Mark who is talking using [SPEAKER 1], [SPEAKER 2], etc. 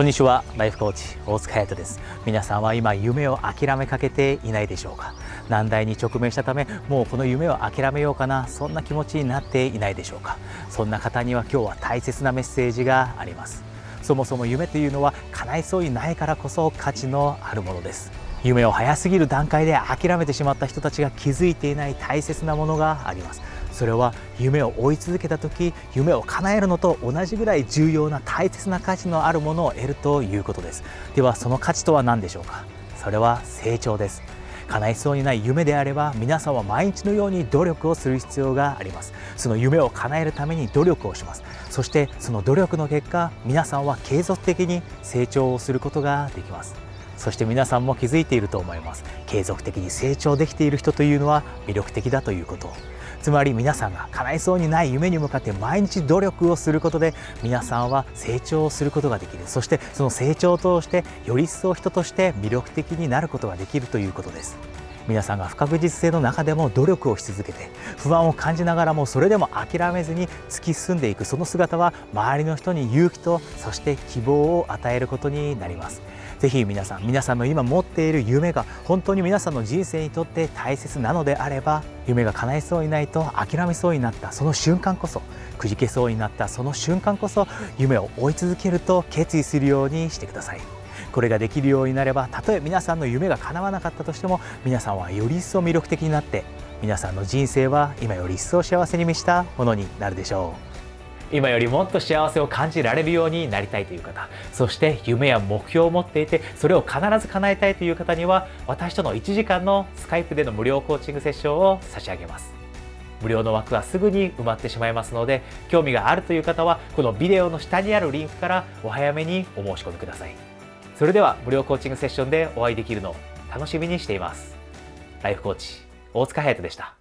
[SPEAKER 1] こんにちは。ライフコーチ大塚隼人です。皆さんは今夢を諦めかけていないでしょうか？難題に直面したためもうこの夢を諦めようかな。そんな気持ちになっていないでしょうか？そんな方には今日は大切なメッセージがあります。そもそも夢というのは叶いそうにないからこそ価値のあるものです。夢を早すぎる段階で諦めてしまった人たちが気づいていない大切なものがあります。それは夢を追い続けた時夢を叶えるのと同じぐらい重要な大切な価値のあるものを得るということです。ではその価値とは何でしょうか？それは成長です。叶いそうにない夢であれば皆さんは毎日のように努力をする必要があります。その夢を叶えるために努力をします。そしてその努力の結果皆さんは継続的に成長をすることができます。そして皆さんも気づいていると思います。継続的に成長できている人というのは魅力的だということ。つまり皆さんが叶いそうにない夢に向かって毎日努力をすることで皆さんは成長をすることができる。そしてその成長を通してより一層人として魅力的になることができるということです。皆さんが不確実性の中でも努力をし続けて不安を感じながらもそれでも諦めずに突き進んでいく。その姿は周りの人に勇気とそして希望を与えることになります。ぜひ皆さん皆さんの今持っている夢が本当に皆さんの人生にとって大切なのであれば夢が叶いそうにないと諦めそうになったその瞬間こそくじけそうになったその瞬間こそ夢を追い続けると決意するようにしてください。これができるようになればたとえ皆さんの夢が叶わなかったとしても皆さんはより一層魅力的になって皆さんの人生は今より一層幸せに満ちたものになるでしょう。今よりもっと幸せを感じられるようになりたいという方そして夢や目標を持っていてそれを必ず叶えたいという方には私との1時間のスカイプでの無料コーチングセッションを差し上げます。無料の枠はすぐに埋まってしまいますので興味があるという方はこのビデオの下にあるリンクからお早めにお申し込みください。それでは無料コーチングセッションでお会いできるのを楽しみにしています。ライフコーチ大塚隼人でした。